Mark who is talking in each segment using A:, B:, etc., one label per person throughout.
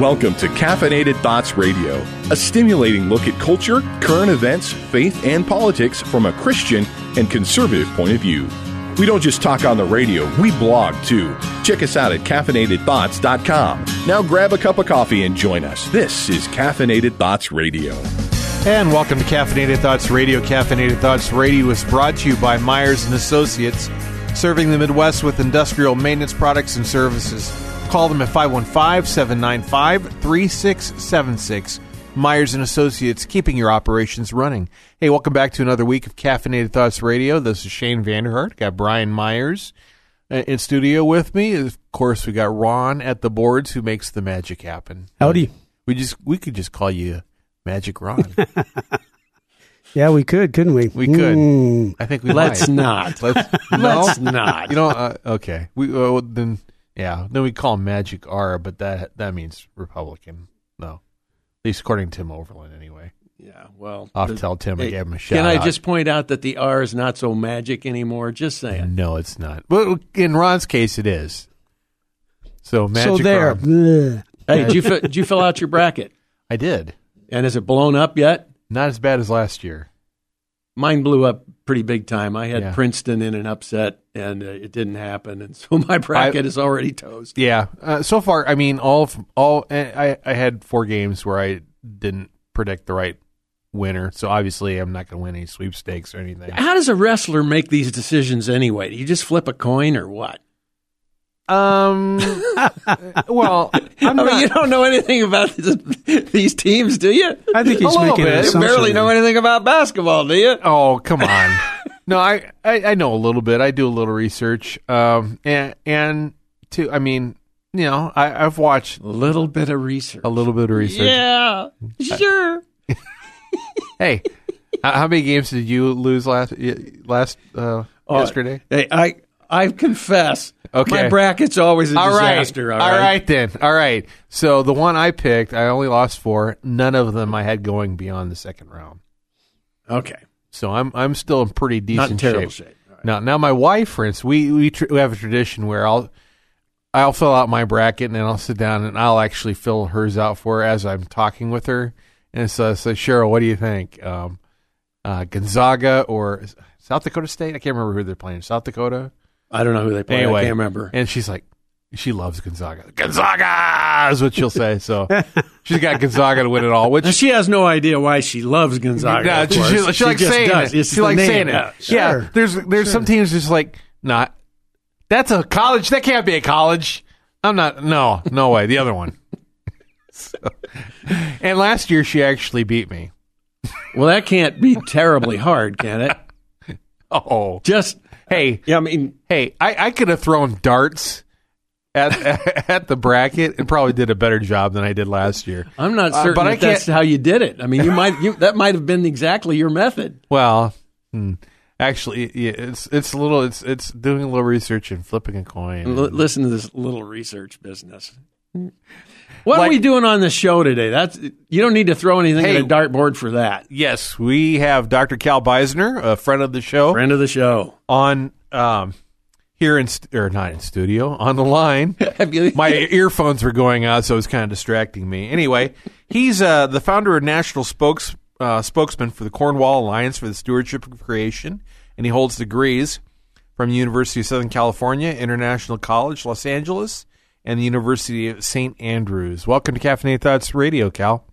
A: Welcome to Caffeinated Thoughts Radio, a stimulating look at culture, current events, faith, and politics from a Christian and conservative point of view. We don't just talk on the radio, we blog too. Check us out at caffeinatedthoughts.com. Now grab a cup of coffee and join us. This is Caffeinated Thoughts Radio.
B: And welcome to Caffeinated Thoughts Radio. Caffeinated Thoughts Radio is brought to you by Myers and Associates, serving the Midwest with industrial maintenance products and services. Call them at 515-795-3676. Myers and Associates, keeping your operations running. Hey, welcome back to another week of Caffeinated Thoughts Radio. This is Shane Vander Hart. Got Brian Myers uh, in studio with me. Of course, we got Ron at the boards who makes the magic happen.
C: Howdy.
B: We just we could just call you Magic Ron.
C: Yeah, we could, couldn't we?
B: We could.
C: Mm.
B: I think we
D: Let's
B: might.
D: not.
B: Let's,
D: Let's not.
B: You know, uh, okay. We uh, then yeah. Then we call him Magic R, but that that means Republican. No, at least according to Tim Overland, anyway.
D: Yeah, well,
B: I'll tell Tim I
D: hey,
B: gave him a shout.
D: Can I
B: out.
D: just point out that the R is not so magic anymore? Just saying.
B: No, it's not. But in Ron's case, it is. So Magic
C: so there.
B: R.
D: Hey, did you did you fill out your bracket?
B: I did.
D: And is it blown up yet?
B: Not as bad as last year.
D: Mine blew up pretty big time. I had
B: Yeah.
D: Princeton in an upset, and uh, it didn't happen, and so my bracket is already toast.
B: Yeah. Uh, so far, I mean, all of, all I I had four games where I didn't predict the right winner. So obviously, I'm not going to win any sweepstakes or anything.
D: How does a wrestler make these decisions anyway? Do you just flip a coin or what?
B: Um. well,
D: I mean,
B: not.
D: you don't know anything about this, these teams, do you?
C: I think he's making
B: bit. You
D: barely know anything about basketball, do you?
B: oh, come on. No, I, I I know a little bit. I do a little research. Um, and and to I mean, you know, I I've watched
D: A little bit of research.
B: a little bit of research.
D: Yeah, sure.
B: Hey, how how many games did you lose last last uh,
D: Oh,
B: yesterday?
D: Hey, I I confess.
B: Okay.
D: My bracket's always a
B: All right.
D: disaster.
B: all right then. All right. So the one I picked, I only lost four. None of them I had going beyond the second round.
D: Okay.
B: So I'm I'm still in pretty decent
D: Not terrible
B: shape.
D: shape. Right.
B: Now, now my wife, for instance, we we, tr- we have a tradition where I'll I'll fill out my bracket and then I'll sit down and I'll actually fill hers out for her as I'm talking with her. And so I say, Cheryl, what do you think? Um, uh, Gonzaga or South Dakota State? I can't remember who they're playing. South Dakota.
D: I don't know who they play.
B: Anyway,
D: I can't remember.
B: And she's like, she loves Gonzaga. Gonzaga is what she'll say. So she's got Gonzaga to win it all.
D: And
B: Which
D: she has no idea why she loves Gonzaga.
B: no, she,
D: course.
B: she, she likes saying
D: does.
B: it.
D: It's
B: she likes saying it.
D: Yeah.
B: Yeah,
C: Sure.
B: there's there's some teams just like not. That's a college. That can't be a college. I'm not. No, no way. The other one. So- and last year she actually beat me.
D: Well, that can't be terribly hard, can it?
B: Oh,
D: Just
B: hey,
D: yeah. I mean,
B: hey! I, I could have thrown darts at at the bracket and probably did a better job than I did last year.
D: I'm not
B: Uh,
D: certain
B: but I
D: that's how you did it. I mean, you might you, that might have been exactly your method.
B: Well, hmm, actually, yeah, it's it's a little it's it's doing a little research and flipping a coin.
D: L- listen to this little research business. What are we doing on the show today? That's you don't need to throw anything
B: Hey.
D: at a dartboard for that.
B: Yes, we have Dr. Cal Beisner, a friend of the show,
D: Friend of the show.
B: on um, here in st- or not in studio on the line. My earphones were going out, so it was kind of distracting me. Anyway, he's uh, the founder and national spokes uh, spokesman for the Cornwall Alliance for the Stewardship of Creation, and he holds degrees from the University of Southern California, International College, Los Angeles, and the University of St. Andrews. Welcome to Caffeinated Thoughts Radio, Cal.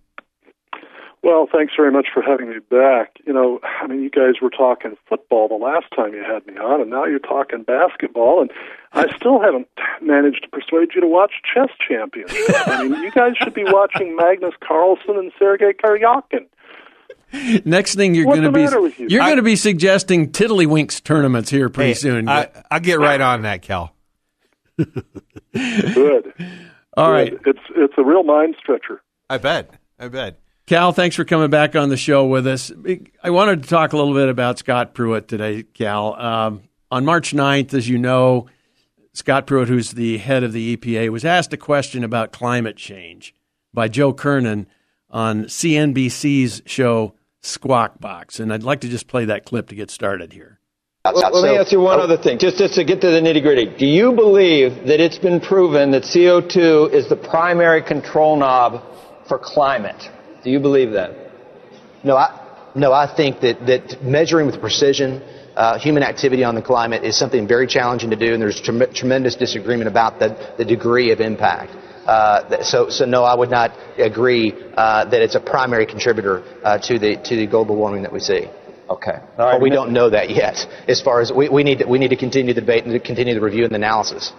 E: Well, thanks very much for having me back. You know, I mean, you guys were talking football the last time you had me on, and now you're talking basketball, and I still haven't managed to persuade you to watch Chess Championship. I mean, you guys should be watching Magnus Carlsen and Sergei Karyakin.
D: Next thing you're going to be
E: you?
D: you're going to be suggesting tiddlywinks tournaments here pretty
B: Hey,
D: soon.
B: I, I'll get right on that, Cal.
E: Good.
D: All right,
E: Good. It's it's a real mind stretcher.
B: I bet. I bet.
D: Cal, thanks for coming back on the show with us. I wanted to talk a little bit about Scott Pruitt today, Cal. Um, on March 9th, as you know, Scott Pruitt, who's the head of the EPA, was asked a question about climate change by Joe Kernan on CNBC's show Squawk Box. And I'd like to just play that clip to get started here.
F: Well, let me ask you one other thing, just, just to get to the nitty gritty. Do you believe that it's been proven that CO2 is the primary control knob for climate? Do you believe that?
G: No, I, no, I think that, that measuring with precision uh, human activity on the climate is something very challenging to do, and there's trem- tremendous disagreement about the, the degree of impact. Uh, so, so no, I would not agree uh, that it's a primary contributor uh, to the to the global warming that we see.
F: Okay. All
G: right. But we don't know that yet. As far as we, we need to, we need to continue the debate and to continue the review and the analysis.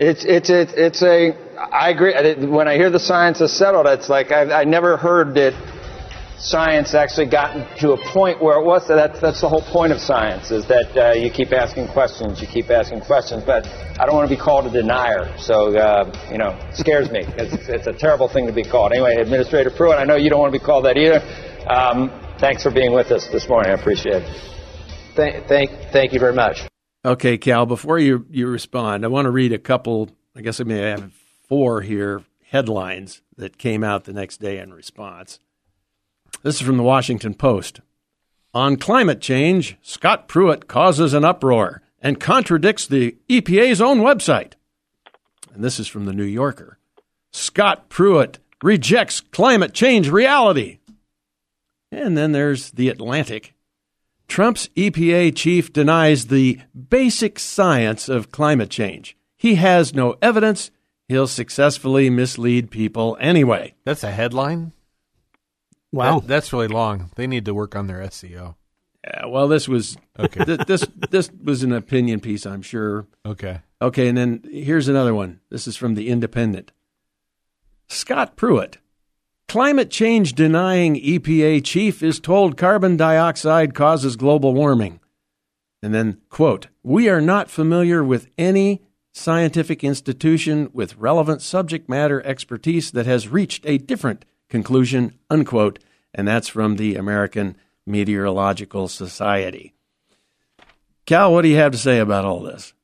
F: It's it's it's, it's a I agree. When I hear the science is settled, it's like I've, I never heard that science actually gotten to a point where it was. That's that's the whole point of science is that uh, you keep asking questions, you keep asking questions. But I don't want to be called a denier, so uh, you know, it scares me. It's, it's a terrible thing to be called. Anyway, Administrator Pruitt, I know you don't want to be called that either. Um, thanks for being with us this morning. I appreciate it.
G: Thank thank thank you very much.
D: Okay, Cal. Before you you respond, I want to read a couple. I guess I may have four here headlines that came out the next day in response. This is from the Washington Post. On climate change, Scott Pruitt causes an uproar and contradicts the EPA's own website. And this is from the New Yorker. Scott Pruitt rejects climate change reality. And then there's the Atlantic. Trump's EPA chief denies the basic science of climate change. He has no evidence. He'll successfully mislead people anyway.
B: That's a headline?
C: Wow,
B: that, that's really long. They need to work on their SEO.
D: Yeah, well, this was okay. th- this this was an opinion piece, I'm sure.
B: Okay.
D: Okay, and then here's another one. This is from the Independent. Scott Pruitt, climate change denying EPA chief, is told carbon dioxide causes global warming. And then, quote, we are not familiar with any scientific institution with relevant subject matter expertise that has reached a different conclusion, unquote. And that's from the American Meteorological Society. Cal, what do you have to say about all this?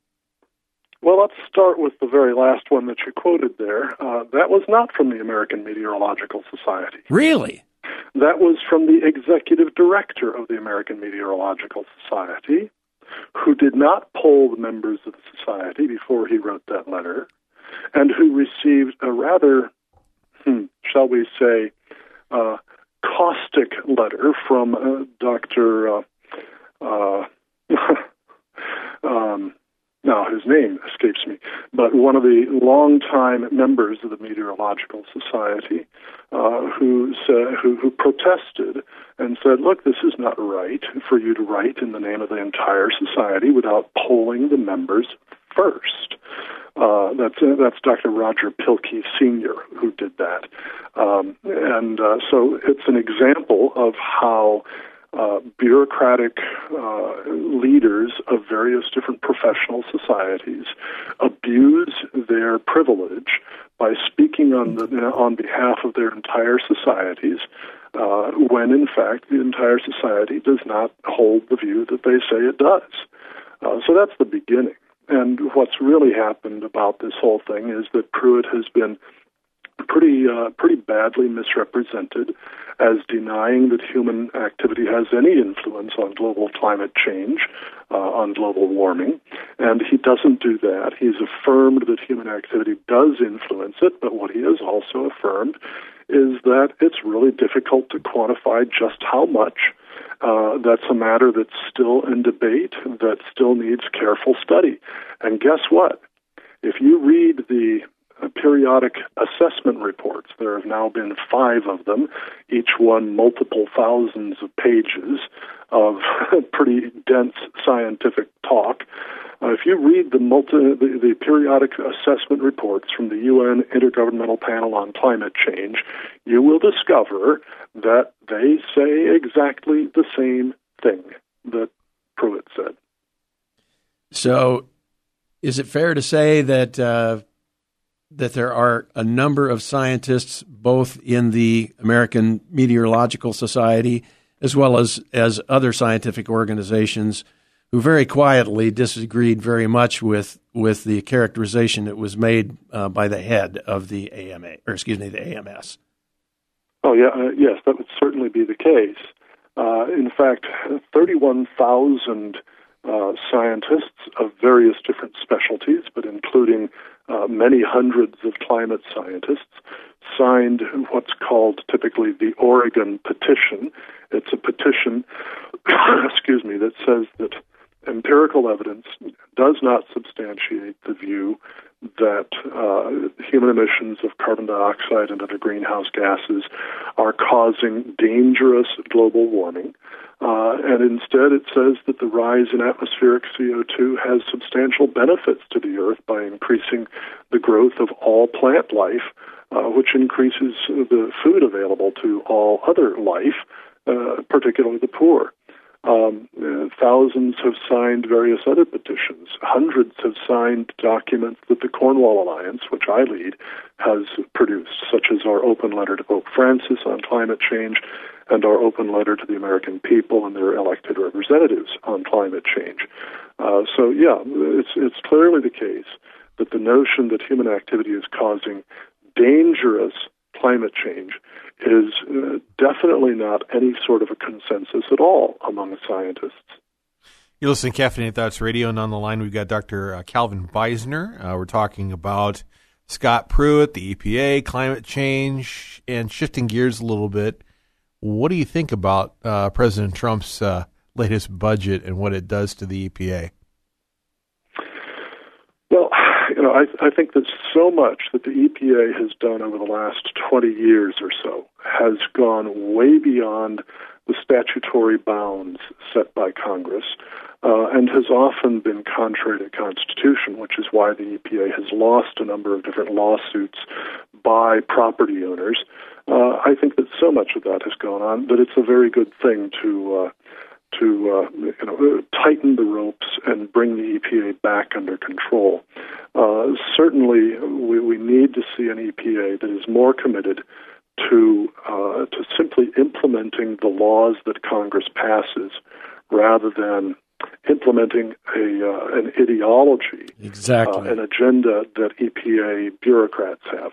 E: Well, let's start with the very last one that you quoted there. Uh, that was not from the American Meteorological Society.
D: Really?
E: That was from the executive director of the American Meteorological Society, who did not poll the members of the society before he wrote that letter, and who received a rather hmm, shall we say, uh, caustic letter from uh, Dr. Uh, uh um, now his name escapes me, but one of the longtime members of the Meteorological Society uh, who, said, who, who protested and said, "Look, this is not right for you to write in the name of the entire society without polling the members first. Uh, that's uh, that's Dr. Roger Pielke Sr. who did that, um, and uh, so it's an example of how uh, bureaucratic uh, leaders of various different professional societies abuse their privilege by speaking on the on behalf of their entire societies, uh, when in fact the entire society does not hold the view that they say it does. Uh, so that's the beginning. And what's really happened about this whole thing is that Pruitt has been pretty uh, pretty badly misrepresented as denying that human activity has any influence on global climate change, uh, on global warming, and he doesn't do that. He's affirmed that human activity does influence it, but what he has also affirmed is that it's really difficult to quantify just how much uh, that's a matter that's still in debate, that still needs careful study. And guess what? If you read the periodic assessment reports, there have now been five of them, each one multiple thousands of pages of pretty dense scientific talk. Uh, if you read the, multi, the, the periodic assessment reports from the UN Intergovernmental Panel on Climate Change, you will discover that they say exactly the same thing that Pruitt said.
D: So, is it fair to say that uh, that there are a number of scientists, both in the American Meteorological Society as well as as other scientific organizations, who very quietly disagreed very much with with the characterization that was made uh, by the head of the AMA, or excuse me, the AMS?
E: Oh yeah, uh, yes, that would certainly be the case. Uh, in fact, 31,000 uh, scientists of various different specialties, but including uh, many hundreds of climate scientists, signed what's called typically the Oregon Petition. It's a petition, excuse me, that says that empirical evidence does not substantiate the view that uh, human emissions of carbon dioxide and other greenhouse gases are causing dangerous global warming. Uh, and instead, it says that the rise in atmospheric CO2 has substantial benefits to the Earth by increasing the growth of all plant life, uh, which increases the food available to all other life, uh, particularly the poor. Um, uh, thousands have signed various other petitions. Hundreds have signed documents that the Cornwall Alliance, which I lead, has produced, such as our open letter to Pope Francis on climate change and our open letter to the American people and their elected representatives on climate change. Uh, so, yeah, it's, it's clearly the case that the notion that human activity is causing dangerous climate change is uh, definitely not any sort of a consensus at all among scientists.
B: You're listening to Caffeinated Thoughts Radio, and on the line we've got Dr. Uh, Calvin Beisner. Uh, we're talking about Scott Pruitt, the EPA, climate change, and shifting gears a little bit. What do you think about uh, President Trump's uh, latest budget and what it does to the EPA?
E: Well, you know, I, I think that so much that the EPA has done over the last 20 years or so has gone way beyond the statutory bounds set by Congress uh, and has often been contrary to the Constitution, which is why the EPA has lost a number of different lawsuits by property owners. Uh, I think that so much of that has gone on that it's a very good thing to uh, to uh, you know tighten the ropes and bring the EPA back under control. Uh, certainly, we, we need to see an EPA that is more committed to uh, to simply implementing the laws that Congress passes, rather than implementing a uh, an ideology,
D: exactly,
E: uh, an agenda that EPA bureaucrats have.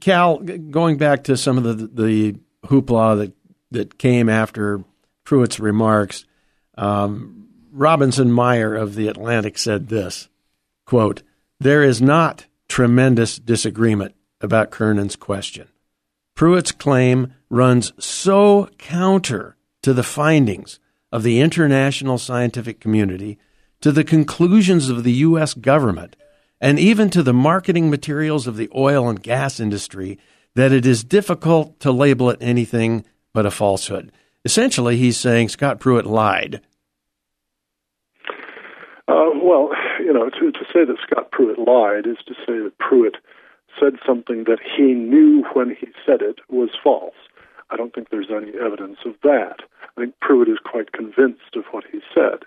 D: Cal, going back to some of the the hoopla that that came after Pruitt's remarks, um, Robinson Meyer of the Atlantic said this: "Quote: There is not tremendous disagreement about Kernan's question. Pruitt's claim runs so counter to the findings of the international scientific community, to the conclusions of the U.S. government." and even to the marketing materials of the oil and gas industry that it is difficult to label it anything but a falsehood. Essentially, he's saying Scott Pruitt lied.
E: Uh, well, you know, to, to say that Scott Pruitt lied is to say that Pruitt said something that he knew when he said it was false. I don't think there's any evidence of that. I think Pruitt is quite convinced of what he said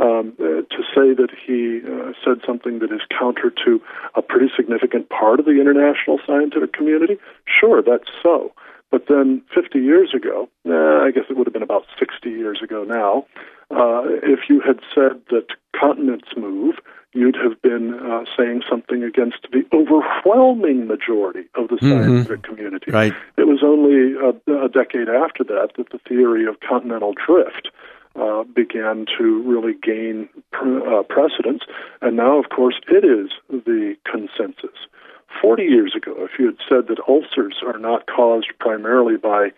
E: um, uh, to say that he uh, said something that is counter to a pretty significant part of the international scientific community, sure, that's so. But then 50 years ago, eh, I guess it would have been about 60 years ago now, uh, if you had said that continents move, you'd have been uh, saying something against the overwhelming majority of the
D: Mm-hmm.
E: scientific community.
D: Right.
E: It was only a, a decade after that that the theory of continental drift uh, began to really gain pre- uh, precedence. And now, of course, it is the consensus. 40 years ago, if you had said that ulcers are not caused primarily by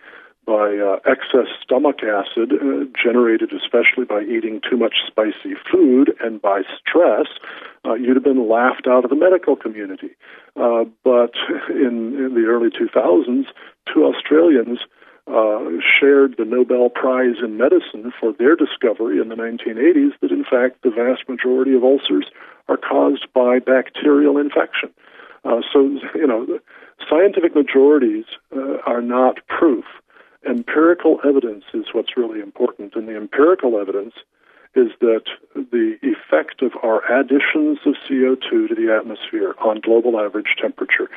E: by uh, excess stomach acid uh, generated especially by eating too much spicy food and by stress, uh, you'd have been laughed out of the medical community. Uh, but in, in the early 2000s, two Australians uh, shared the Nobel Prize in Medicine for their discovery in the 1980s that, in fact, the vast majority of ulcers are caused by bacterial infection. Uh, so, you know, scientific majorities uh, are not proof. Empirical evidence is what's really important, and the empirical evidence is that the effect of our additions of CO2 to the atmosphere on global average temperature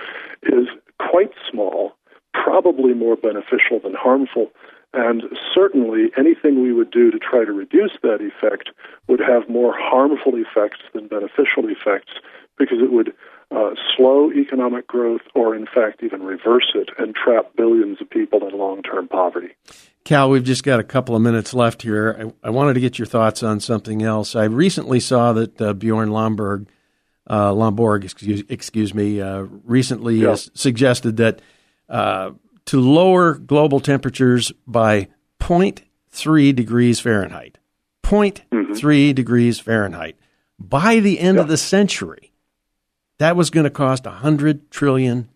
E: is quite small probably more beneficial than harmful. And certainly, anything we would do to try to reduce that effect would have more harmful effects than beneficial effects because it would uh, slow economic growth or, in fact, even reverse it and trap billions of people in long term poverty.
D: Cal, we've just got a couple of minutes left here. I, I, wanted to get your thoughts on something else. I recently saw that uh, Bjorn Lomborg, uh, Lomborg, excuse, excuse me, uh, recently yeah. suggested that uh, to lower global temperatures by 0.3 degrees Fahrenheit, 0.3 mm-hmm. degrees Fahrenheit, by the end yeah. of the century, that was going to cost $100 trillion.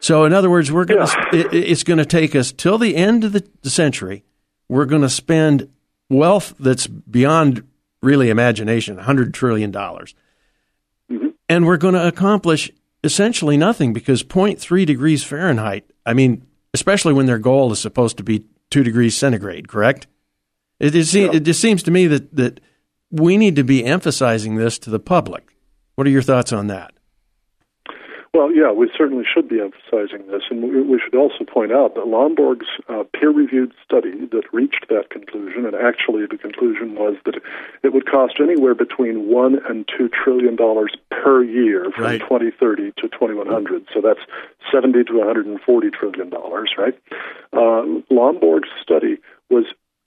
D: So, in other words, we're going to, yeah. it, it's going to take us till the end of the, the century. We're going to spend wealth that's beyond really imagination, $100 trillion. Mm-hmm. And we're going to accomplish essentially nothing because 0.3 degrees Fahrenheit, I mean, especially when their goal is supposed to be 2 degrees centigrade, correct? It, it, yeah. it just seems to me that, that we need to be emphasizing this to the public. What are your thoughts on that?
E: Well, yeah, we certainly should be emphasizing this, and we should also point out that Lomborg's uh, peer-reviewed study that reached that conclusion, and actually the conclusion was that it would cost anywhere between one and two trillion dollars per year from right. 2030 to 2100. So that's 70 to 140 trillion dollars, right? Uh, Lomborg's study was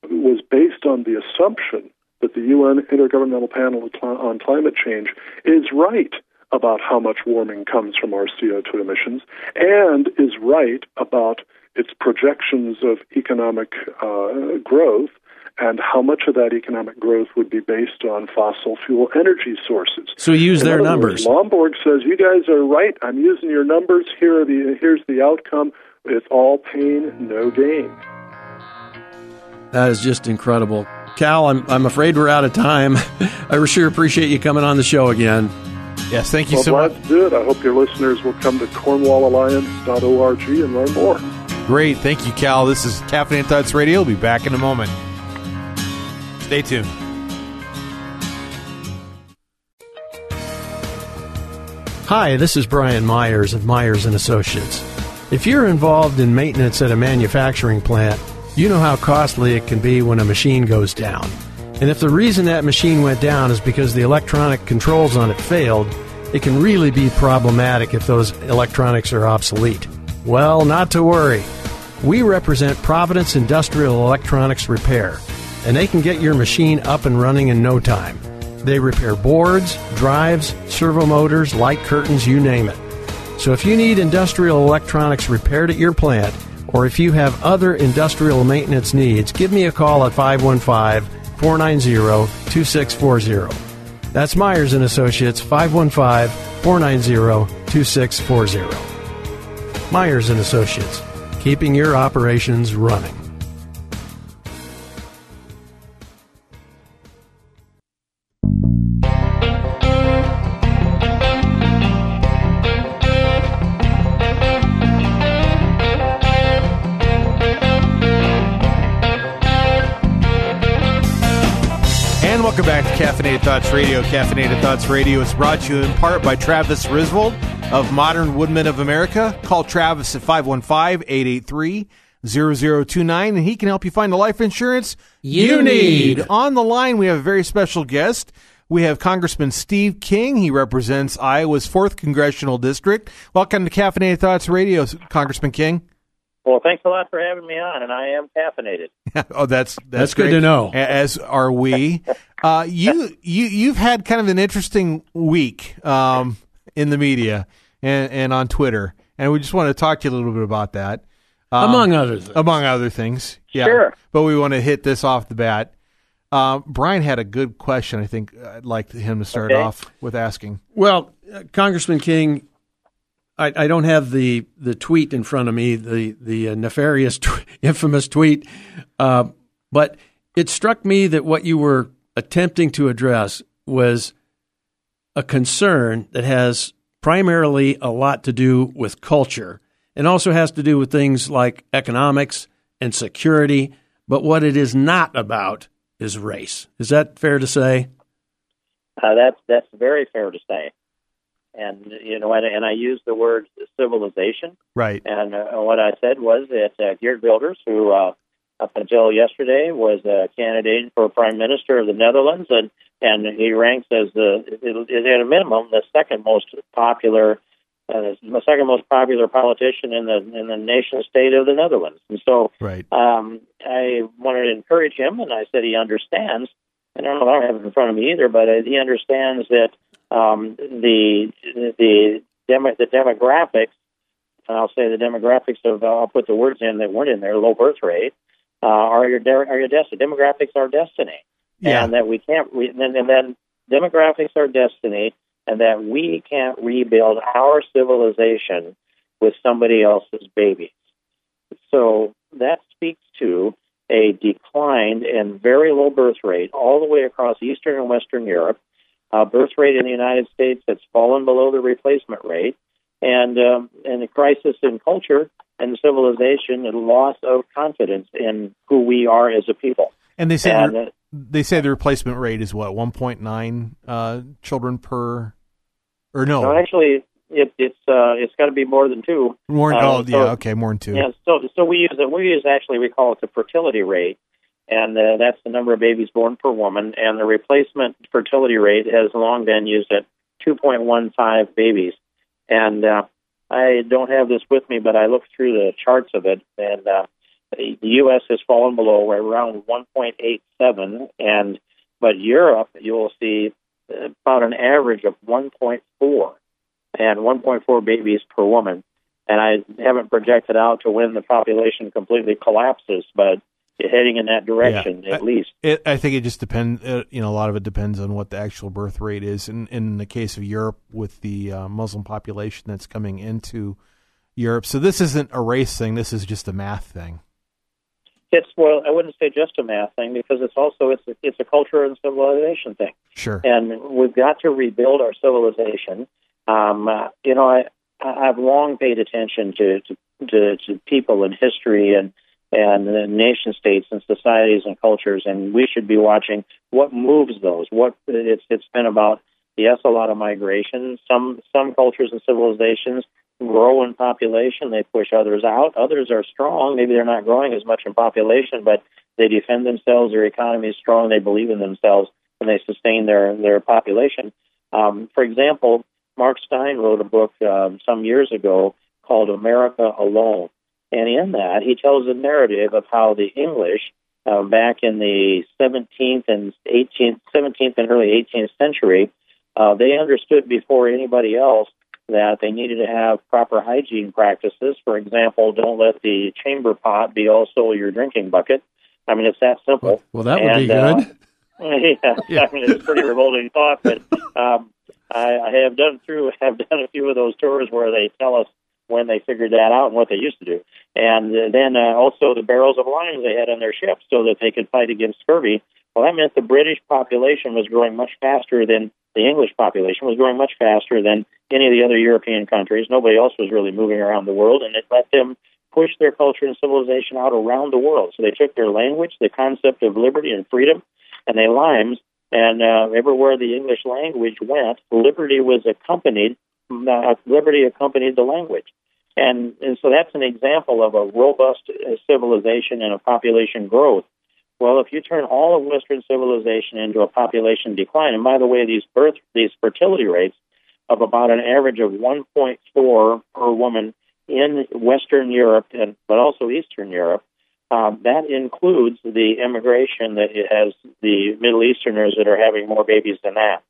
E: was based on the assumption that the UN Intergovernmental Panel on Climate Change is right about how much warming comes from our CO2 emissions and is right about its projections of economic uh, growth and how much of that economic growth would be based on fossil fuel energy sources.
D: So use their numbers.
E: Words, Lomborg says, "You guys are right. I'm using your numbers. Here are the here's the outcome. It's all pain, no gain."
D: That is just incredible. Cal, I'm, I'm afraid we're out of time. I sure appreciate you coming on the show again.
B: Yes, thank you
E: well,
B: so
E: glad
B: much.
E: to do it. I hope your listeners will come to cornwallalliance.org and learn more.
B: Great. Thank you, Cal. This is Caffeinated Thoughts Radio. We'll be back in a moment. Stay tuned.
D: Hi, this is Brian Myers of Myers and Associates. If you're involved in maintenance at a manufacturing plant, you know how costly it can be when a machine goes down. And if the reason that machine went down is because the electronic controls on it failed, it can really be problematic if those electronics are obsolete. Well, not to worry. We represent Providence Industrial Electronics Repair, and they can get your machine up and running in no time. They repair boards, drives, servo motors, light curtains, you name it. So if you need industrial electronics repaired at your plant, or if you have other industrial maintenance needs, give me a call at 515 490-2640. That's Myers and Associates 515-490-2640. Myers and Associates, keeping your operations running.
B: Caffeinated Thoughts Radio. Caffeinated Thoughts Radio is brought to you in part by Travis Risvold of Modern Woodmen of America. Call Travis at 515-883-0029 and he can help you find the life insurance
C: you need.
B: On the line, we have a very special guest. We have Congressman Steve King. He represents Iowa's 4th Congressional District. Welcome to Caffeinated Thoughts Radio, Congressman King.
H: Well, thanks a lot for having me on, and I am caffeinated.
B: oh, that's
D: that's, that's good to know.
B: As are we. uh, you you you've had kind of an interesting week um, in the media and and on Twitter, and we just want to talk to you a little bit about that.
D: Um, among other things.
B: Among other things, yeah.
H: Sure.
B: But we want to hit this off the bat. Uh, Brian had a good question. I think I'd like him to start
H: okay.
B: off with asking.
D: Well, uh, Congressman King, I, I, don't have the, the tweet in front of me, the the uh, nefarious, infamous tweet, uh, but it struck me that what you were attempting to address was a concern that has primarily a lot to do with culture and also has to do with things like economics and security. But what it is not about is race. Is that fair to say?
H: Uh, that's that's very fair to say and you know, and, and I used the word civilization.
B: Right.
H: And uh, what I said was that uh, Geert Wilders, who uh, up until yesterday, was a candidate for prime minister of the Netherlands, and and he ranks as the at a minimum the second most popular, uh, the second most popular politician in the in the nation state of the Netherlands. And so,
B: Right.
H: um, I wanted to encourage him, and I said he understands. I don't know, I don't have it in front of me either, but he understands that um, the the demo, the demographics. and I'll say the demographics of I'll put the words in that weren't in there. Low birth rate uh, are your de- are your destiny. Demographics are destiny,
B: Yeah.
H: and that we can't. Re- and, and then demographics are destiny, and that we can't rebuild our civilization with somebody else's babies. So that speaks to a decline in very low birth rate all the way across Eastern and Western Europe. Uh, birth rate in the United States that's fallen below the replacement rate, and um, and the crisis in culture and civilization and loss of confidence in who we are as a people.
B: And they say
H: And,
B: the,
H: uh,
B: they say the replacement rate is what 1.9 uh, children per, or no,
H: no, actually, it, it's uh, it's got to be more than two.
B: more.
H: uh,
B: oh,
H: so-
B: yeah, okay, more than two.
H: Yeah, so so we use it. We use actually we call it the fertility rate, and uh, that's the number of babies born per woman. And the replacement fertility rate has long been used at 2.15 babies. And uh, I don't have this with me, but I looked through the charts of it, and uh, the U.S. has fallen below around 1.87, and but Europe you will see uh, about an average of 1.4 and 1.4 babies per woman and I haven't projected out to when the population completely collapses, but heading in that direction
B: Yeah.
H: at least.
B: It, I think it just depends. Uh, you know, a lot of it depends on what the actual birth rate is. In in the case of Europe, with the uh, Muslim population that's coming into Europe, so this isn't a race thing. This is just a math thing.
H: It's well, I wouldn't say just a math thing because it's also it's a, it's a culture and civilization thing,
B: Sure.
H: and we've got to rebuild our civilization. Um, uh, you know, I I've long paid attention to to, to, to people and history and and the nation states and societies and cultures, and we should be watching what moves those. What it's it's been about. Yes, a lot of migration. Some some cultures and civilizations grow in population. They push others out. Others are strong. Maybe they're not growing as much in population, but they defend themselves. Their economy is strong. They believe in themselves, and they sustain their their population. Um, for example, Mark Steyn wrote a book um, some years ago called America Alone, and in that he tells a narrative of how the English uh, back in the 17th and 18th, 17th and early 18th century, uh, they understood before anybody else that they needed to have proper hygiene practices. For example, don't let the chamber pot be also your drinking bucket. I mean, it's that simple.
D: Well, that would
H: And,
D: be
H: uh,
D: good.
H: yeah, I mean it's a pretty revolting thought, but um, I, I have done through have done a few of those tours where they tell us when they figured that out and what they used to do, and then uh, also the barrels of wine they had on their ships so that they could fight against scurvy. Well, that meant the British population was growing much faster than the English population was growing much faster than any of the other European countries. Nobody else was really moving around the world, and it let them push their culture and civilization out around the world. So they took their language, the concept of liberty and freedom, and they limes. And uh, everywhere the English language went, liberty was accompanied. Uh, liberty accompanied the language, and and so that's an example of a robust uh, civilization and a population growth. Well, if you turn all of Western civilization into a population decline, and by the way, these birth these fertility rates of about an average of 1.4 per woman in Western Europe and but also Eastern Europe, um, that includes the immigration that has the Middle Easterners that are having more babies than that.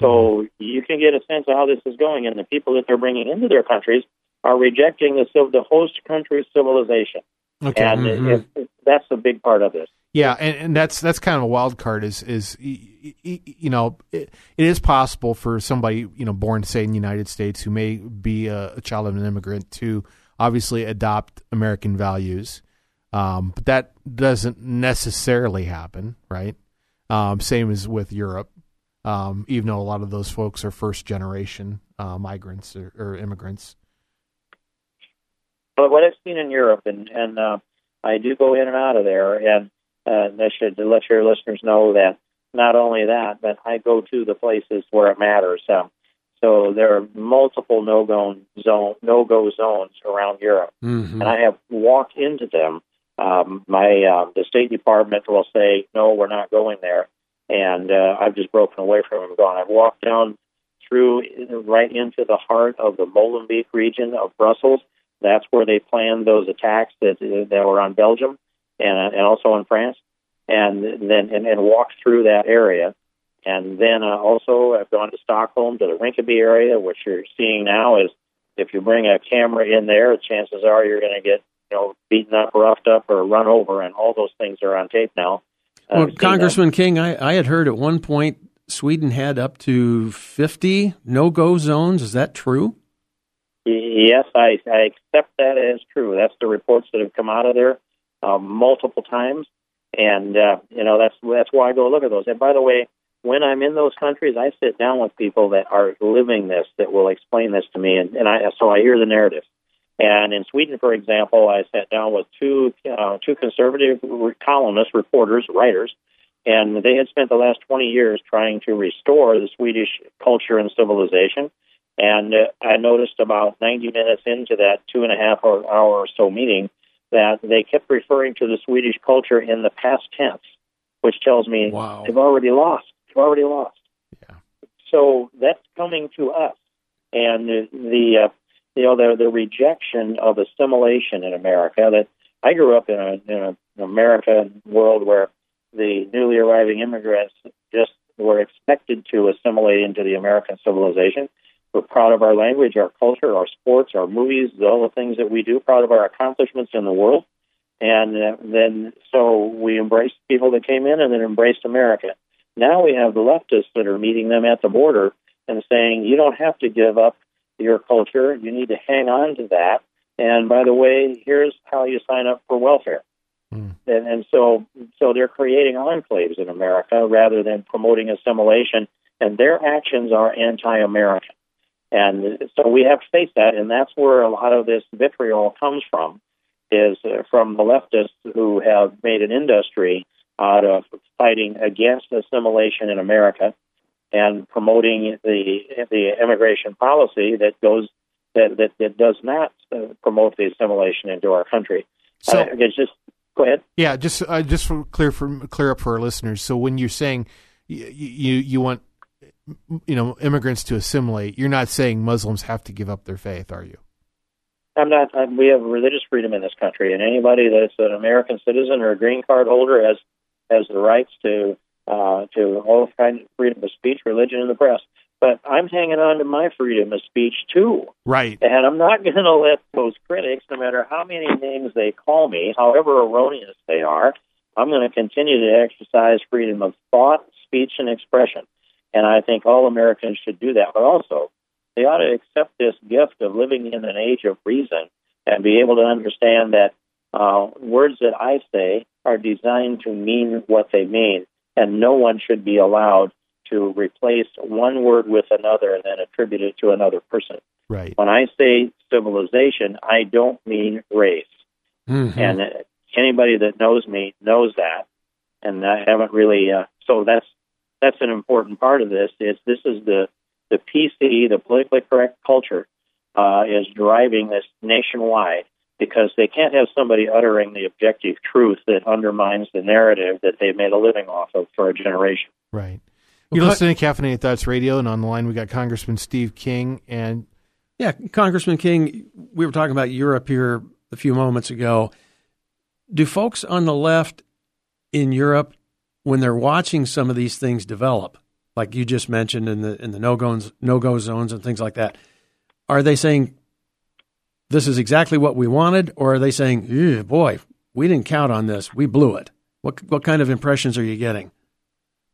H: So you can get a sense of how this is going, and the people that they're bringing into their countries are rejecting the the host country's civilization,
B: Okay.
H: and it, it, that's a big part of this.
B: Yeah, and, and that's that's kind of a wild card. Is is you know it, it is possible for somebody you know born say in the United States who may be a, a child of an immigrant to obviously adopt American values, um, but that doesn't necessarily happen, right? Um, same as with Europe, um, even though a lot of those folks are first generation uh, migrants or, or immigrants.
H: But what I've seen in Europe, and and uh, I do go in and out of there, and uh, I should let your listeners know that not only that, but I go to the places where it matters. Um, so there are multiple no-go zone no-go zones around Europe,
D: Mhm.
H: and I have walked into them um, my uh, the State Department will say, no, we're not going there, and uh, I've just broken away from them. Gone. I've walked down through right into the heart of the Molenbeek region of Brussels. That's where they planned those attacks that that were on Belgium and and also in France, and then and, and walked through that area. And then uh, also, I've gone to Stockholm to the Rinkeby area, which you're seeing now is if you bring a camera in there, chances are you're going to get you know beaten up, roughed up, or run over, and all those things are on tape now.
D: Well, Congressman King, I, I had heard at one point Sweden had up to 50 no-go zones. Is that true?
H: Yes, I, I accept that as true. That's the reports that have come out of there uh, multiple times, and uh, you know that's that's why I go look at those. And by the way, when I'm in those countries, I sit down with people that are living this, that will explain this to me, and, and I so I hear the narrative. And in Sweden, for example, I sat down with two uh, two conservative columnists, reporters, writers, and they had spent the last 20 years trying to restore the Swedish culture and civilization. And uh, I noticed about 90 minutes into that two and a half hour, hour or so meeting that they kept referring to the Swedish culture in the past tense, which tells me
B: wow.
H: they've already lost. They've already lost.
B: Yeah. So
H: that's coming to us, and the, the uh, you know the the rejection of assimilation in America. That I grew up in, a, in a, an American world where the newly arriving immigrants just were expected to assimilate into the American civilization. We're proud of our language, our culture, our sports, our movies, all the things that we do, proud of our accomplishments in the world. And uh, then, so we embraced people that came in and then embraced America. Now we have the leftists that are meeting them at the border and saying, you don't have to give up your culture. You need to hang on to that. And by the way, here's how you sign up for welfare. Mm. And, and so, so they're creating enclaves in America rather than promoting assimilation, and their actions are anti-American. And so we have to face that, and that's where a lot of this vitriol comes from, is uh, from the leftists who have made an industry out of fighting against assimilation in America and promoting the the immigration policy that goes that that, that does not uh, promote the assimilation into our country. So uh, it's just go ahead.
B: Yeah, just uh, just for clear for clear up for our listeners. So when you're saying you you, you want you know immigrants to assimilate, you're not saying Muslims have to give up their faith, are you?
H: I'm not. I'm, we have religious freedom in this country, and anybody that's an American citizen or a green card holder has has the rights to uh, to all kinds of freedom of speech, religion, and the press. But I'm hanging on to my freedom of speech too.
B: Right.
H: And I'm not going to let those critics, no matter how many names they call me, however erroneous they are, I'm going to continue to exercise freedom of thought, speech, and expression. And I think all Americans should do that. But also, they ought to accept this gift of living in an age of reason and be able to understand that uh, words that I say are designed to mean what they mean, and no one should be allowed to replace one word with another and then attribute it to another person.
B: Right.
H: When I say civilization, I don't mean race. Mm-hmm. And anybody that knows me knows that. And I haven't really. Uh, so that's that's an important part of this. Is this is the the PC, the politically correct culture, uh, is driving this nationwide because they can't have somebody uttering the objective truth that undermines the narrative that they've made a living off of for a generation.
B: Right. You're well, listening to Caffeinated Thoughts Radio, and on the line we got Congressman Steve King. And
D: yeah, Congressman King, we were talking about Europe here a few moments ago. Do folks on the left in Europe, when they're watching some of these things develop, like you just mentioned in the in the no go no go zones and things like that, are they saying this is exactly what we wanted, or are they saying, boy, we didn't count on this, we blew it? What what kind of impressions are you getting?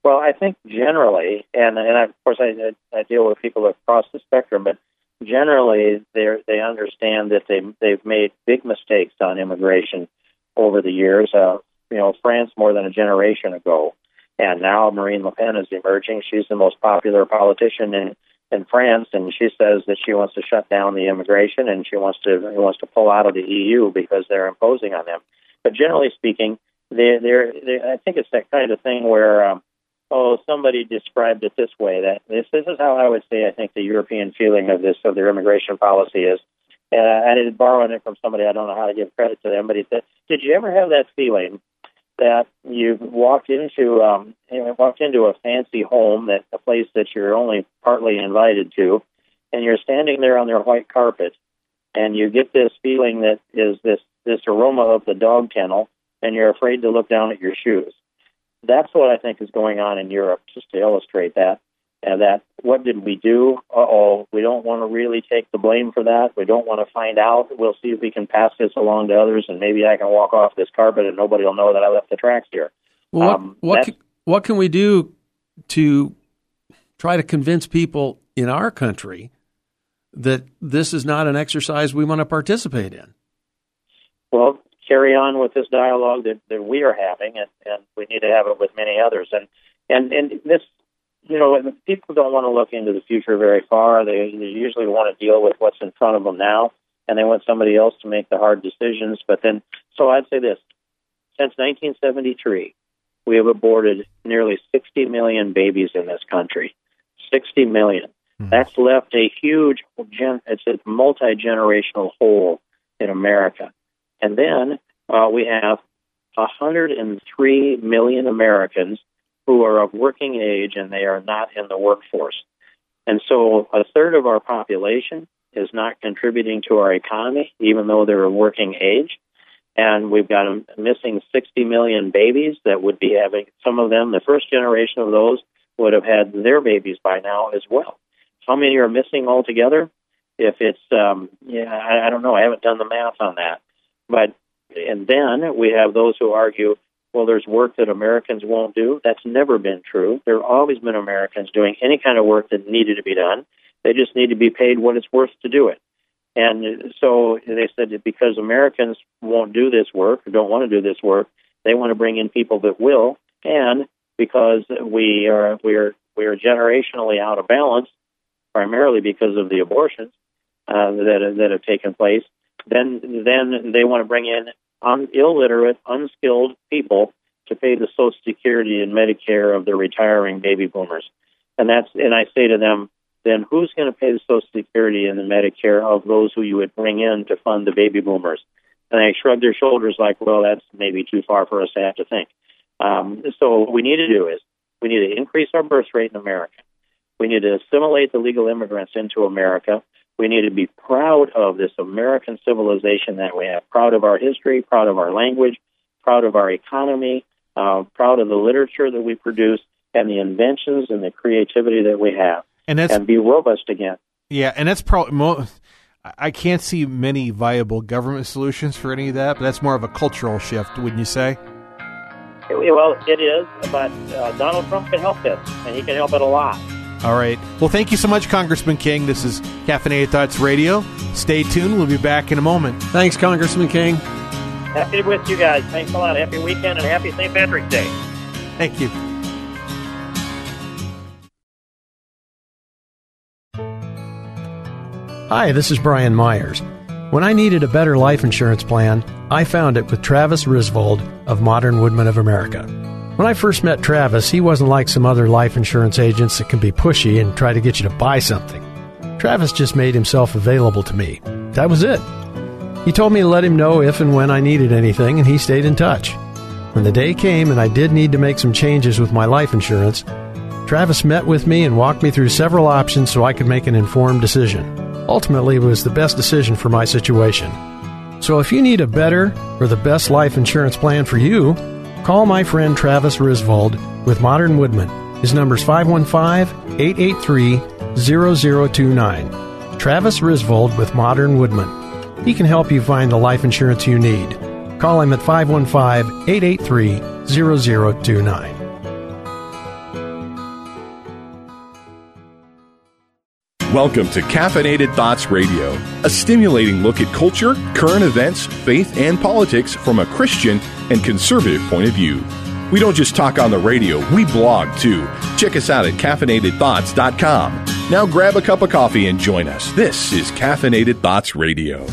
H: Well, I think generally, and and of course I I deal with people across the spectrum, but generally they they understand that they they've made big mistakes on immigration over the years. Uh, you know, France more than a generation ago, and now Marine Le Pen is emerging. She's the most popular politician in in France, and she says that she wants to shut down the immigration and she wants to wants to pull out of the EU because they're imposing on them. But generally speaking, they they're, they're I think it's that kind of thing where um, oh somebody described it this way that this this is how I would say I think the European feeling of this of their immigration policy is, and I borrowing it from somebody. I don't know how to give credit to them, but he said, "Did you ever have that feeling that you walked into um, walked into a fancy home, that a place that you're only partly invited to, and you're standing there on their white carpet, and you get this feeling that is this this aroma of the dog kennel, and you're afraid to look down at your shoes. That's what I think is going on in Europe, just to illustrate that. And that what did we do? Uh oh, we don't want to really take the blame for that. We don't want to find out. We'll see if we can pass this along to others, and maybe I can walk off this carpet and nobody will know that I left the tracks here.
D: Well, what,
H: Um,
D: what, can, what can we do to try to convince people in our country that this is not an exercise we want to participate in?
H: well, carry on with this dialogue that, that we are having, and, and we need to have it with many others. And and and this, you know, people don't want to look into the future very far. They, they usually want to deal with what's in front of them now, and they want somebody else to make the hard decisions. But then, so I'd say this: since 1973, we have aborted nearly 60 million babies in this country. 60 million. That's left a huge, gen- it's a multi generational hole in America. And then uh, we have 103 million Americans who are of working age and they are not in the workforce. And so a third of our population is not contributing to our economy, even though they're of working age. And we've got a missing 60 million babies that would be having, some of them, the first generation of those would have had their babies by now as well. How many are missing altogether? If it's, um, yeah, I, I don't know. I haven't done the math on that. But, and then we have those who argue, well, there's work that Americans won't do. That's never been true. There have always been Americans doing any kind of work that needed to be done. They just need to be paid what it's worth to do it. And so they said that because Americans won't do this work or don't want to do this work, they want to bring in people that will. And because we are we are we are generationally out of balance, primarily because of the abortions uh, that that have taken place, then then they want to bring in un- illiterate, unskilled people to pay the Social Security and Medicare of the retiring baby boomers. And that's and I say to them, then who's going to pay the Social Security and the Medicare of those who you would bring in to fund the baby boomers? And they shrug their shoulders like, well, that's maybe too far for us to have to think. Um, so what we need to do is we need to increase our birth rate in America. We need to assimilate the legal immigrants into America. We need to be proud of this American civilization that we have, proud of our history, proud of our language, proud of our economy, uh, proud of the literature that we produce, and the inventions and the creativity that we have,
B: And that's
H: and be robust again.
B: yeah, and that's probably mo- I can't see many viable government solutions for any of that, but that's more of a cultural shift, wouldn't you say?
H: Well, it is, but uh, Donald Trump can help this, and he can help it a lot.
B: All right. Well, thank you so much, Congressman King. This is Caffeinated Thoughts Radio. Stay tuned. We'll be back in a moment.
D: Thanks, Congressman King.
H: Happy to be with you guys. Thanks a lot. Happy weekend and happy St. Patrick's Day.
B: Thank you.
D: Hi, this is Brian Myers. When I needed a better life insurance plan, I found it with Travis Risvold of Modern Woodmen of America. When I first met Travis, he wasn't like some other life insurance agents that can be pushy and try to get you to buy something. Travis just made himself available to me. That was it. He told me to let him know if and when I needed anything, and he stayed in touch. When the day came and I did need to make some changes with my life insurance, Travis met with me and walked me through several options so I could make an informed decision. Ultimately, it was the best decision for my situation. So if you need a better or the best life insurance plan for you, call my friend Travis Risvold with Modern Woodmen. His number is 515 883 0029. Travis Risvold with Modern Woodmen. He can help you find the life insurance you need. Call him at 515 883 0029.
A: Welcome to Caffeinated Thoughts Radio, a stimulating look at culture, current events, faith, and politics from a Christian and conservative point of view. We don't just talk on the radio, we blog too. Check us out at caffeinatedthoughts.com. Now grab a cup of coffee and join us. This is Caffeinated Thoughts Radio.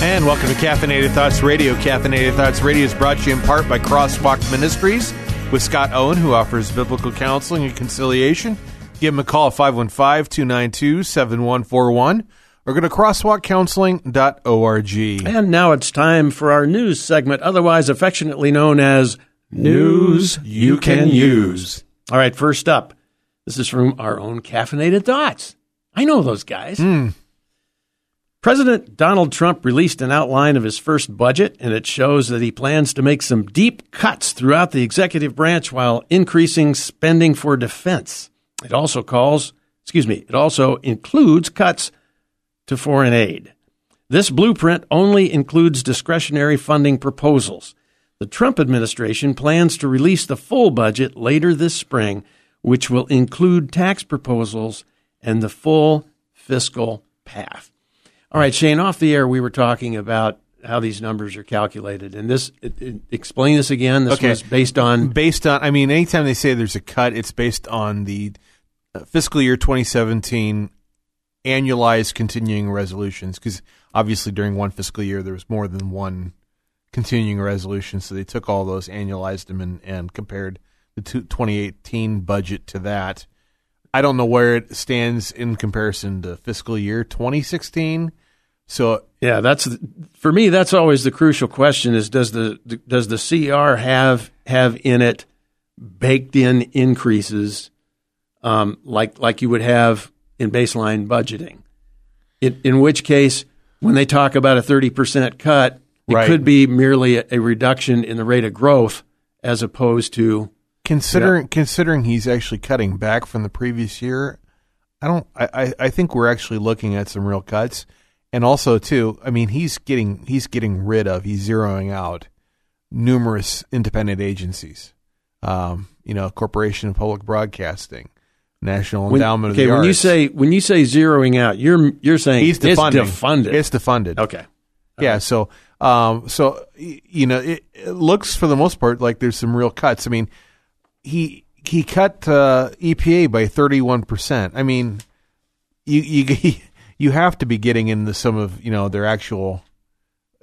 B: And welcome to Caffeinated Thoughts Radio. Caffeinated Thoughts Radio is brought to you in part by Crosswalk Ministries with Scott Owen, who offers biblical counseling and conciliation. Give him a call at 515 292 7141 or go to crosswalkcounseling.org.
D: And now it's time for our news segment, otherwise affectionately known as News You Can Use. All right, first up, this is from our own Caffeinated Thoughts. I know those guys. Hmm. President Donald Trump released an outline of his first budget, and it shows that he plans to make some deep cuts throughout the executive branch while increasing spending for defense. It also calls, excuse me, it also includes cuts to foreign aid. This blueprint only includes discretionary funding proposals. The Trump administration plans to release the full budget later this spring, which will include tax proposals and the full fiscal path. All right, Shane, off the air, we were talking about how these numbers are calculated. And this, it, it, explain this again. This
B: Okay.
D: was based on,
B: based on i mean anytime they say there's a cut it's based on the Uh, fiscal year 2017 annualized continuing resolutions because obviously during one fiscal year there was more than one continuing resolution so they took all those annualized them and, and compared the two, 2018 budget to that. I don't know where it stands in comparison to fiscal year 2016 so
D: yeah, that's, for me, that's always the crucial question is does the, does the CR have, have in it baked in increases, um, like, like you would have in baseline budgeting? In, in which case, when they talk about a 30% cut, it
B: Right.
D: could be merely a, a reduction in the rate of growth as opposed to
B: Considering considering he's actually cutting back from the previous year, I don't. I, I, I think we're actually looking at some real cuts, and also too. I mean, he's getting he's getting rid of he's zeroing out numerous independent agencies. Um, you know, Corporation of Public Broadcasting, National
D: When-
B: Endowment
D: okay,
B: of the
D: when you say when you say zeroing out, you're you're saying
B: he's
D: it's defunded.
B: It's defunded.
D: okay.
B: Yeah, so um, so you know, it, it looks for the most part like there's some real cuts. I mean, he he cut uh, EPA by 31 percent. I mean, you you you have to be getting into some of you know their actual.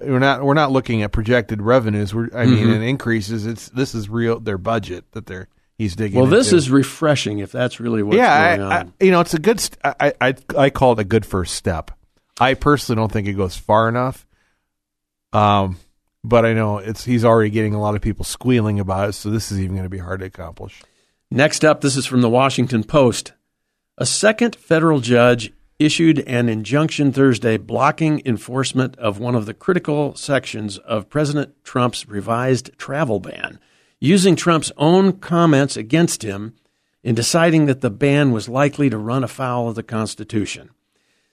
B: We're not we're not looking at projected revenues. We're I mean, and increases. It's this is real their budget that they're he's digging.
D: Well, this
B: into.
D: is refreshing if that's really what's
B: yeah,
D: going
B: I,
D: on.
B: I, you know, it's a good. St- I, I I call it a good first step. I personally don't think it goes far enough. Um, but I know it's he's already getting a lot of people squealing about it, so this is even going to be hard to accomplish.
D: Next up, this is from the Washington Post. A second federal judge issued an injunction Thursday blocking enforcement of one of the critical sections of President Trump's revised travel ban, using Trump's own comments against him in deciding that the ban was likely to run afoul of the Constitution.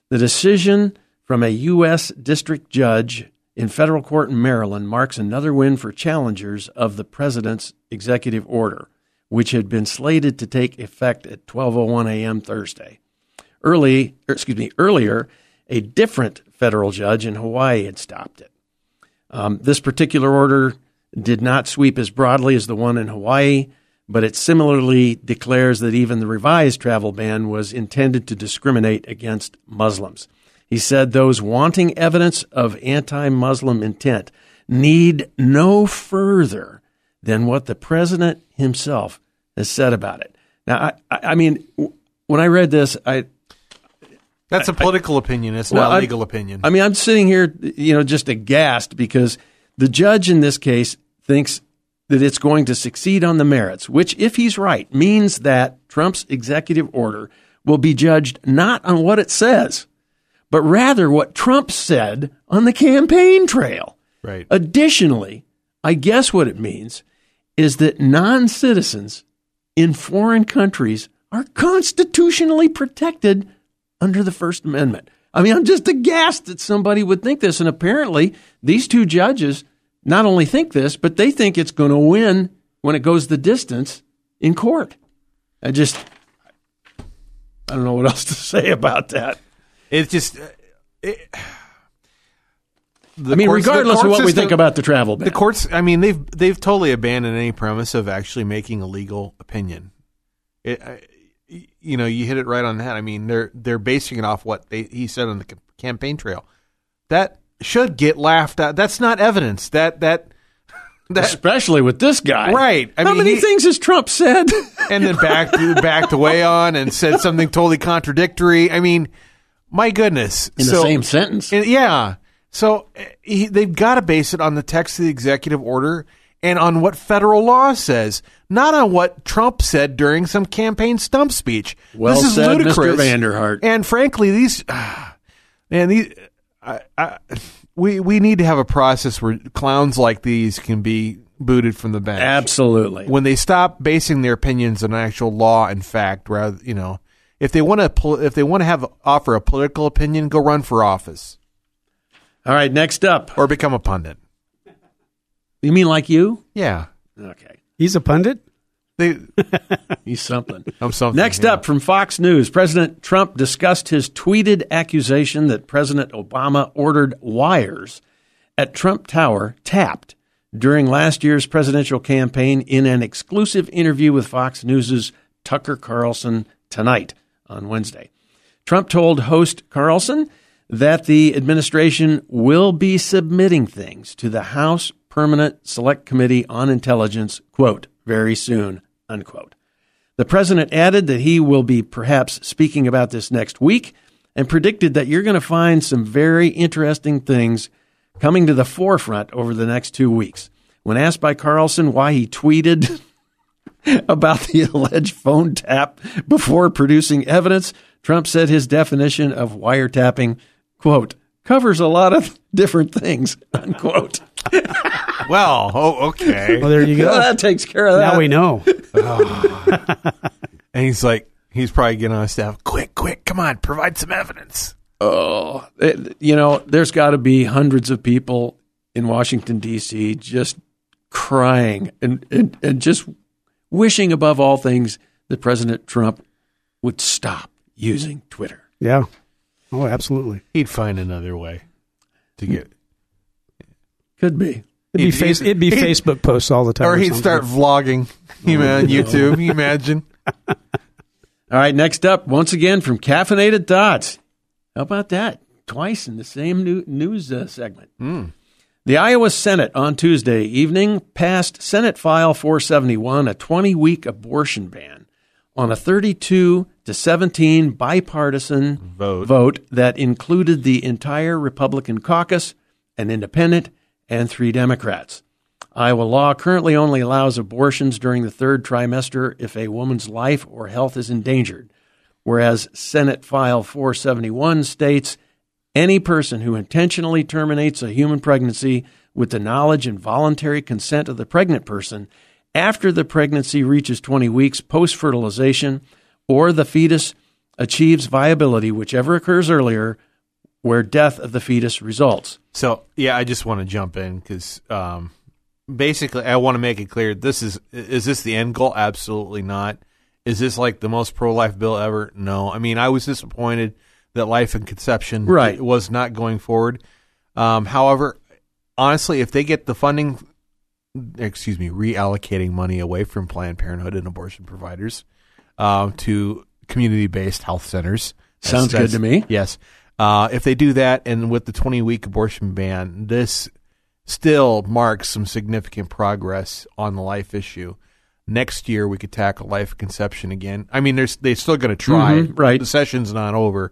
D: The decision from a U.S. district judge in federal court in Maryland marks another win for challengers of the president's executive order, which had been slated to take effect at 12:01 a.m. Thursday. Early, er, excuse me, earlier, a different federal judge in Hawaii had stopped it. Um, this particular order did not sweep as broadly as the one in Hawaii, but it similarly declares that even the revised travel ban was intended to discriminate against Muslims. He said those wanting evidence of anti Muslim intent need no further than what the president himself has said about it. Now, I, I I mean, when I read this, I,
B: That's a political opinion. It's
D: Well,
B: not
D: I-
B: legal opinion.
D: I mean, I'm sitting here, you know, just aghast because the judge in this case thinks that it's going to succeed on the merits, which, if he's right, means that Trump's executive order will be judged not on what it says, but rather what Trump said on the campaign trail.
B: right.
D: Additionally, I guess what it means is that non citizens in foreign countries are constitutionally protected under the First Amendment. I mean, I'm just aghast that somebody would think this. And apparently, these two judges not only think this, but they think it's going to win when it goes the distance in court. I just, I don't know what else to say about that.
B: It's just. uh, It,
D: I mean,
B: courts-
D: regardless of what we think about the travel ban.
B: The courts, I mean, they've they've totally abandoned any premise of actually making a legal opinion. It, I, you know, you hit it right on the head. I mean, they're they're basing it off what they, he said on the campaign trail. That should get laughed at. That's not evidence. That that that
D: Especially with this guy.
B: Right. I
D: How
B: mean,
D: many
B: he-
D: things has Trump said?
B: and then backed backed away on and said something totally contradictory. I mean, My goodness.
D: in the same sentence.
B: and- yeah. So uh, he, they've got to base it on the text of the executive order and on what federal law says, not on what Trump said during some campaign stump speech.
D: Well
B: this is
D: said, Mr.
B: ludicrous.
D: Vander Hart.
B: And frankly, these and these, I, I, we we need to have a process where clowns like these can be booted from the bench.
D: Absolutely.
B: When they stop basing their opinions on actual law and fact, rather, you know, if they want to, if they want to have offer a political opinion, go run for office
D: All right, next up.
B: or become a pundit.
D: You mean like you?
B: Yeah,
D: Okay.
C: He's a pundit.
B: They.
D: He's something.
B: I'm something.
D: Next
B: yeah.
D: up from Fox News, President Trump discussed his tweeted accusation that President Obama ordered wires at Trump Tower tapped during last year's presidential campaign in an exclusive interview with Fox News' Tucker Carlson tonight on Wednesday. Trump told host Carlson that the administration will be submitting things to the House Permanent Select Committee on Intelligence, quote, very soon, unquote. The president added that he will be perhaps speaking about this next week and predicted that you're going to find some very interesting things coming to the forefront over the next two weeks. When asked by Carlson why he tweeted about the alleged phone tap before producing evidence, Trump said his definition of wiretapping, quote, covers a lot of different things, unquote.
B: Well, oh, okay.
C: Well, there you
D: Well,
C: go.
D: that takes care of that.
C: now we know.
B: and he's like, he's probably getting on his staff. Quick, quick, come on, provide some evidence.
D: Oh, it- you know, there's got to be hundreds of people in Washington D.C. just crying and, and and just wishing above all things that President Trump would stop using Twitter.
C: Yeah. Oh, absolutely.
B: He'd find another way to get,
D: Could be.
C: It'd be, face, it'd be Facebook posts all the time.
B: or he'd
C: something.
B: start vlogging. You know, on YouTube. You imagine?
D: All right, next up, once again from Caffeinated Thoughts. How about that? Twice in the same new, news uh, segment. The Iowa Senate on Tuesday evening passed Senate File 471, a 20 week abortion ban, on a 32 to 17 bipartisan
B: Vote.
D: vote that included the entire Republican caucus, an independent, and three Democrats. Iowa law currently only allows abortions during the third trimester if a woman's life or health is endangered, whereas Senate File 471 states any person who intentionally terminates a human pregnancy with the knowledge and voluntary consent of the pregnant person after the pregnancy reaches 20 weeks post fertilization or the fetus achieves viability, whichever occurs earlier, where death of the fetus results.
B: So yeah, I just want to jump in because um, basically I want to make it clear: this is is this the end goal? Absolutely not. Is this like the most pro life bill ever? No. I mean, I was disappointed that life and conception
D: Right.
B: was not going forward. Um, however, honestly, if they get the funding, excuse me, reallocating money away from Planned Parenthood and abortion providers uh, to community based health centers,
D: Sounds good to me.
B: Yes. Uh, if they do that, and with the 20 week abortion ban, this still marks some significant progress on the life issue. Next year, we could tackle life conception again. I mean, there's they're still going to try.
D: Mhm, right.
B: The session's not over,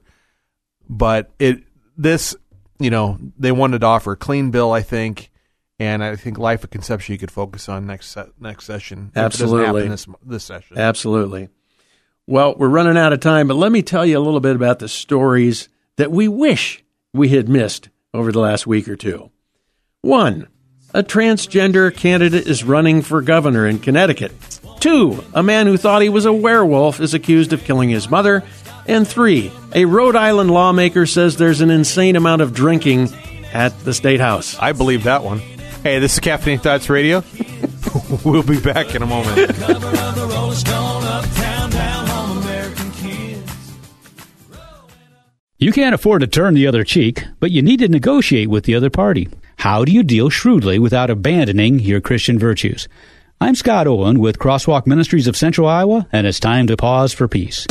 B: but it this you know they wanted to offer a clean bill, I think, and I think life of conception you could focus on next next session.
D: Absolutely.
B: this this session.
D: Absolutely. Well, we're running out of time, but let me tell you a little bit about the stories that we wish we had missed over the last week or two. One, a transgender candidate is running for governor in Connecticut. Two, a man who thought he was a werewolf is accused of killing his mother. And three, a Rhode Island lawmaker says there's an insane amount of drinking at the state house.
B: I believe that one. Hey, this is Caffeine Thoughts Radio. we'll be back in a moment.
I: You can't afford to turn the other cheek, but you need to negotiate with the other party. How do you deal shrewdly without abandoning your Christian virtues? I'm Scott Owen with Crosswalk Ministries of Central Iowa, and it's time to pause for peace.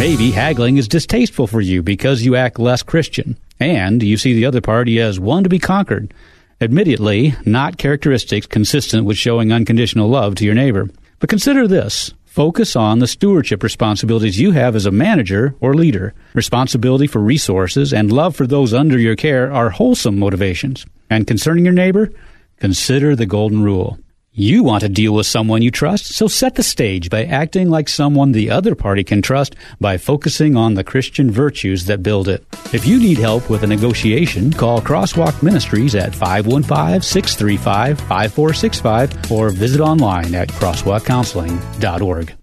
I: Maybe haggling is distasteful for you because you act less Christian, and you see the other party as one to be conquered. Admittedly, not characteristics consistent with showing unconditional love to your neighbor. But consider this Focus on the stewardship responsibilities you have as a manager or leader. Responsibility for resources and love for those under your care are wholesome motivations. And concerning your neighbor, consider the golden rule. You want to deal with someone you trust, so set the stage by acting like someone the other party can trust by focusing on the Christian virtues that build it. If you need help with a negotiation, call Crosswalk Ministries at 515 635 5465 or visit online at crosswalkcounseling.org.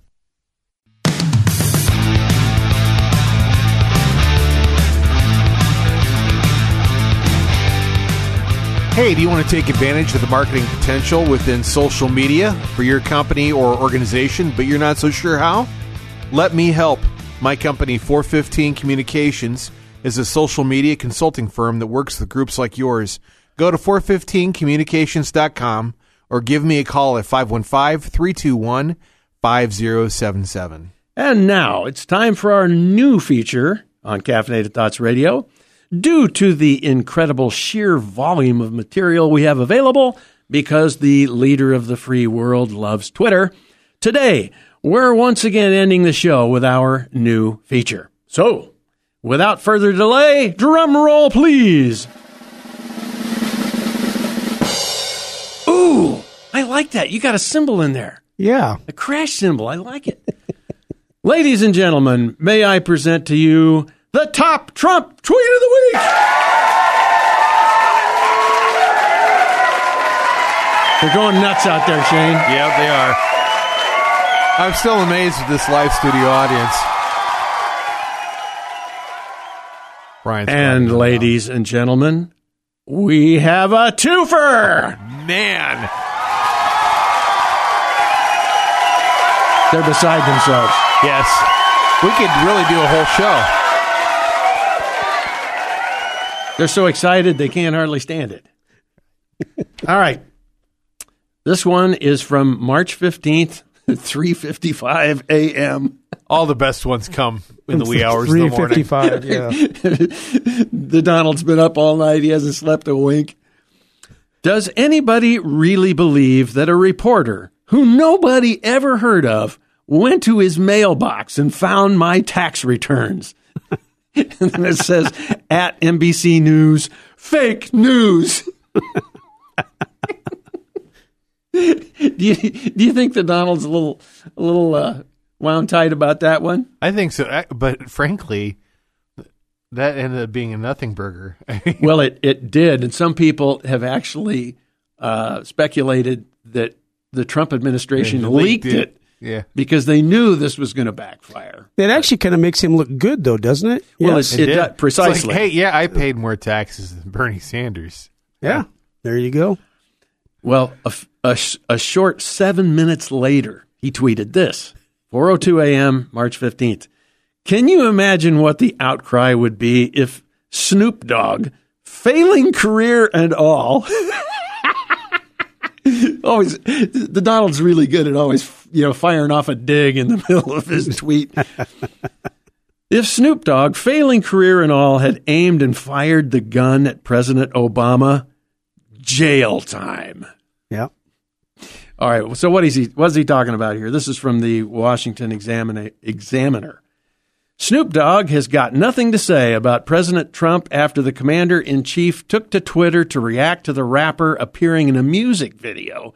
B: Hey, do you want to take advantage of the marketing potential within social media for your company or organization, but you're not so sure how? Let me help. My company, 415 Communications, is a social media consulting firm that works with groups like yours. Go to 415communications.com or give me a call at 515 321 5077.
D: And now it's time for our new feature on Caffeinated Thoughts Radio. Due to the incredible sheer volume of material we have available, because the leader of the free world loves Twitter, today we're once again ending the show with our new feature. So, without further delay, drum roll please. Ooh, I like that. You got a cymbal in there.
C: Yeah.
D: A crash cymbal. I like it. Ladies and gentlemen, may I present to you the top Trump tweet of the week. They're going nuts out there, Shane.
B: Yeah, they are. I'm still amazed at this live studio audience. Brian.
D: And ladies and gentlemen, we have a twofer.
B: Man.
D: They're beside themselves.
B: Yes. We could really do a whole show.
D: They're so excited they can't hardly stand it. All right. This one is from March 15th, 3:55 a.m.
B: All the best ones come in the wee hours of the morning.
C: 355, yeah.
D: the Donald's been up all night. He hasn't slept a wink. Does anybody really believe that a reporter who nobody ever heard of went to his mailbox and found my tax returns? and then it says at NBC News, fake news. do you do you think that Donald's a little a little uh, wound tight about that one?
B: I think so, I- but frankly, that ended up being a nothing burger.
D: well, it it did, and some people have actually uh, speculated that the Trump administration leaked,
B: leaked
D: it.
B: It. Yeah.
D: because they knew this was going to backfire.
C: It actually kind of makes him look good, though, doesn't it?
D: Well,
C: Yes.
D: it's- It
B: did.
D: does- precisely.
B: It's like, hey, yeah, I paid more taxes than Bernie Sanders.
C: yeah. There you go.
D: Well, a, f- a sh- a short seven minutes later, he tweeted this 4:02 a.m. March 15th. Can you imagine what the outcry would be if Snoop Dogg, failing career and all, always the Donald's really good at always you know firing off a dig in the middle of his tweet. If Snoop Dogg, failing career and all, had aimed and fired the gun at President Obama, jail time.
C: Yeah.
D: All right. So what is he? What is he talking about here? This is from the Washington Examina- Examiner. Snoop Dogg has got nothing to say about President Trump after the commander in chief took to Twitter to react to the rapper appearing in a music video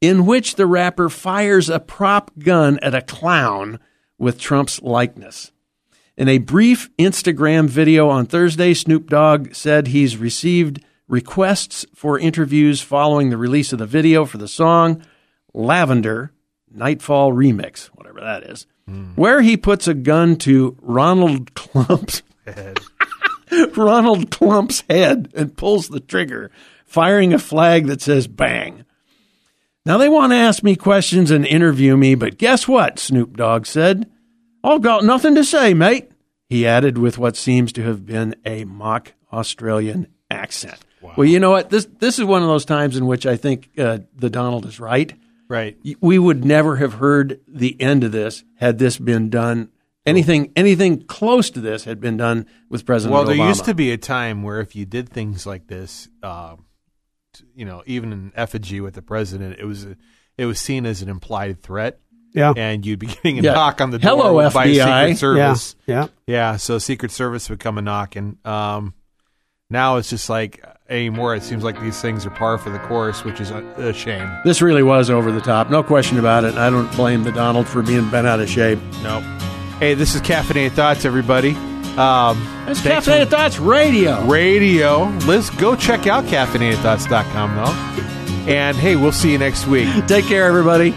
D: in which the rapper fires a prop gun at a clown with Trump's likeness. In a brief Instagram video on Thursday, Snoop Dogg said he's received requests for interviews following the release of the video for the song Lavender Nightfall Remix, whatever that is, where he puts a gun to Ronald Klump's head. Ronald Klump's head and pulls the trigger, firing a flag that says bang. Now they want to ask me questions and interview me, but guess what? Snoop Dogg said. I've got nothing to say, mate. He added with what seems to have been a mock Australian accent. Well, you know what? This this is one of those times in which I think uh, the Donald is right.
B: Right.
D: We would never have heard the end of this had this been done. Anything anything close to this had been done with President
B: Well,
D: Obama.
B: there used to be a time where if you did things like this, uh, you know, even an effigy with the president, it was a, it was seen as an implied threat.
C: Yeah.
B: and you'd be getting a
D: Yeah.
B: knock on the door
D: Hello,
B: by
D: FBI.
B: Secret Service.
C: Yeah.
B: Yeah, so Secret Service would come a knocking. Um, now it's just like anymore. It seems like these things are par for the course, which is a, a shame.
D: This really was over the top, no question about it. I don't blame the Donald for being bent out of shape.
B: Nope. Hey, this is Caffeinated Thoughts, everybody. Um,
D: It's Cafe
B: for-
D: Thoughts Radio.
B: Radio. Let's go check out caffeinatedthoughts.com though. And hey, we'll see you next week.
D: Take care, everybody.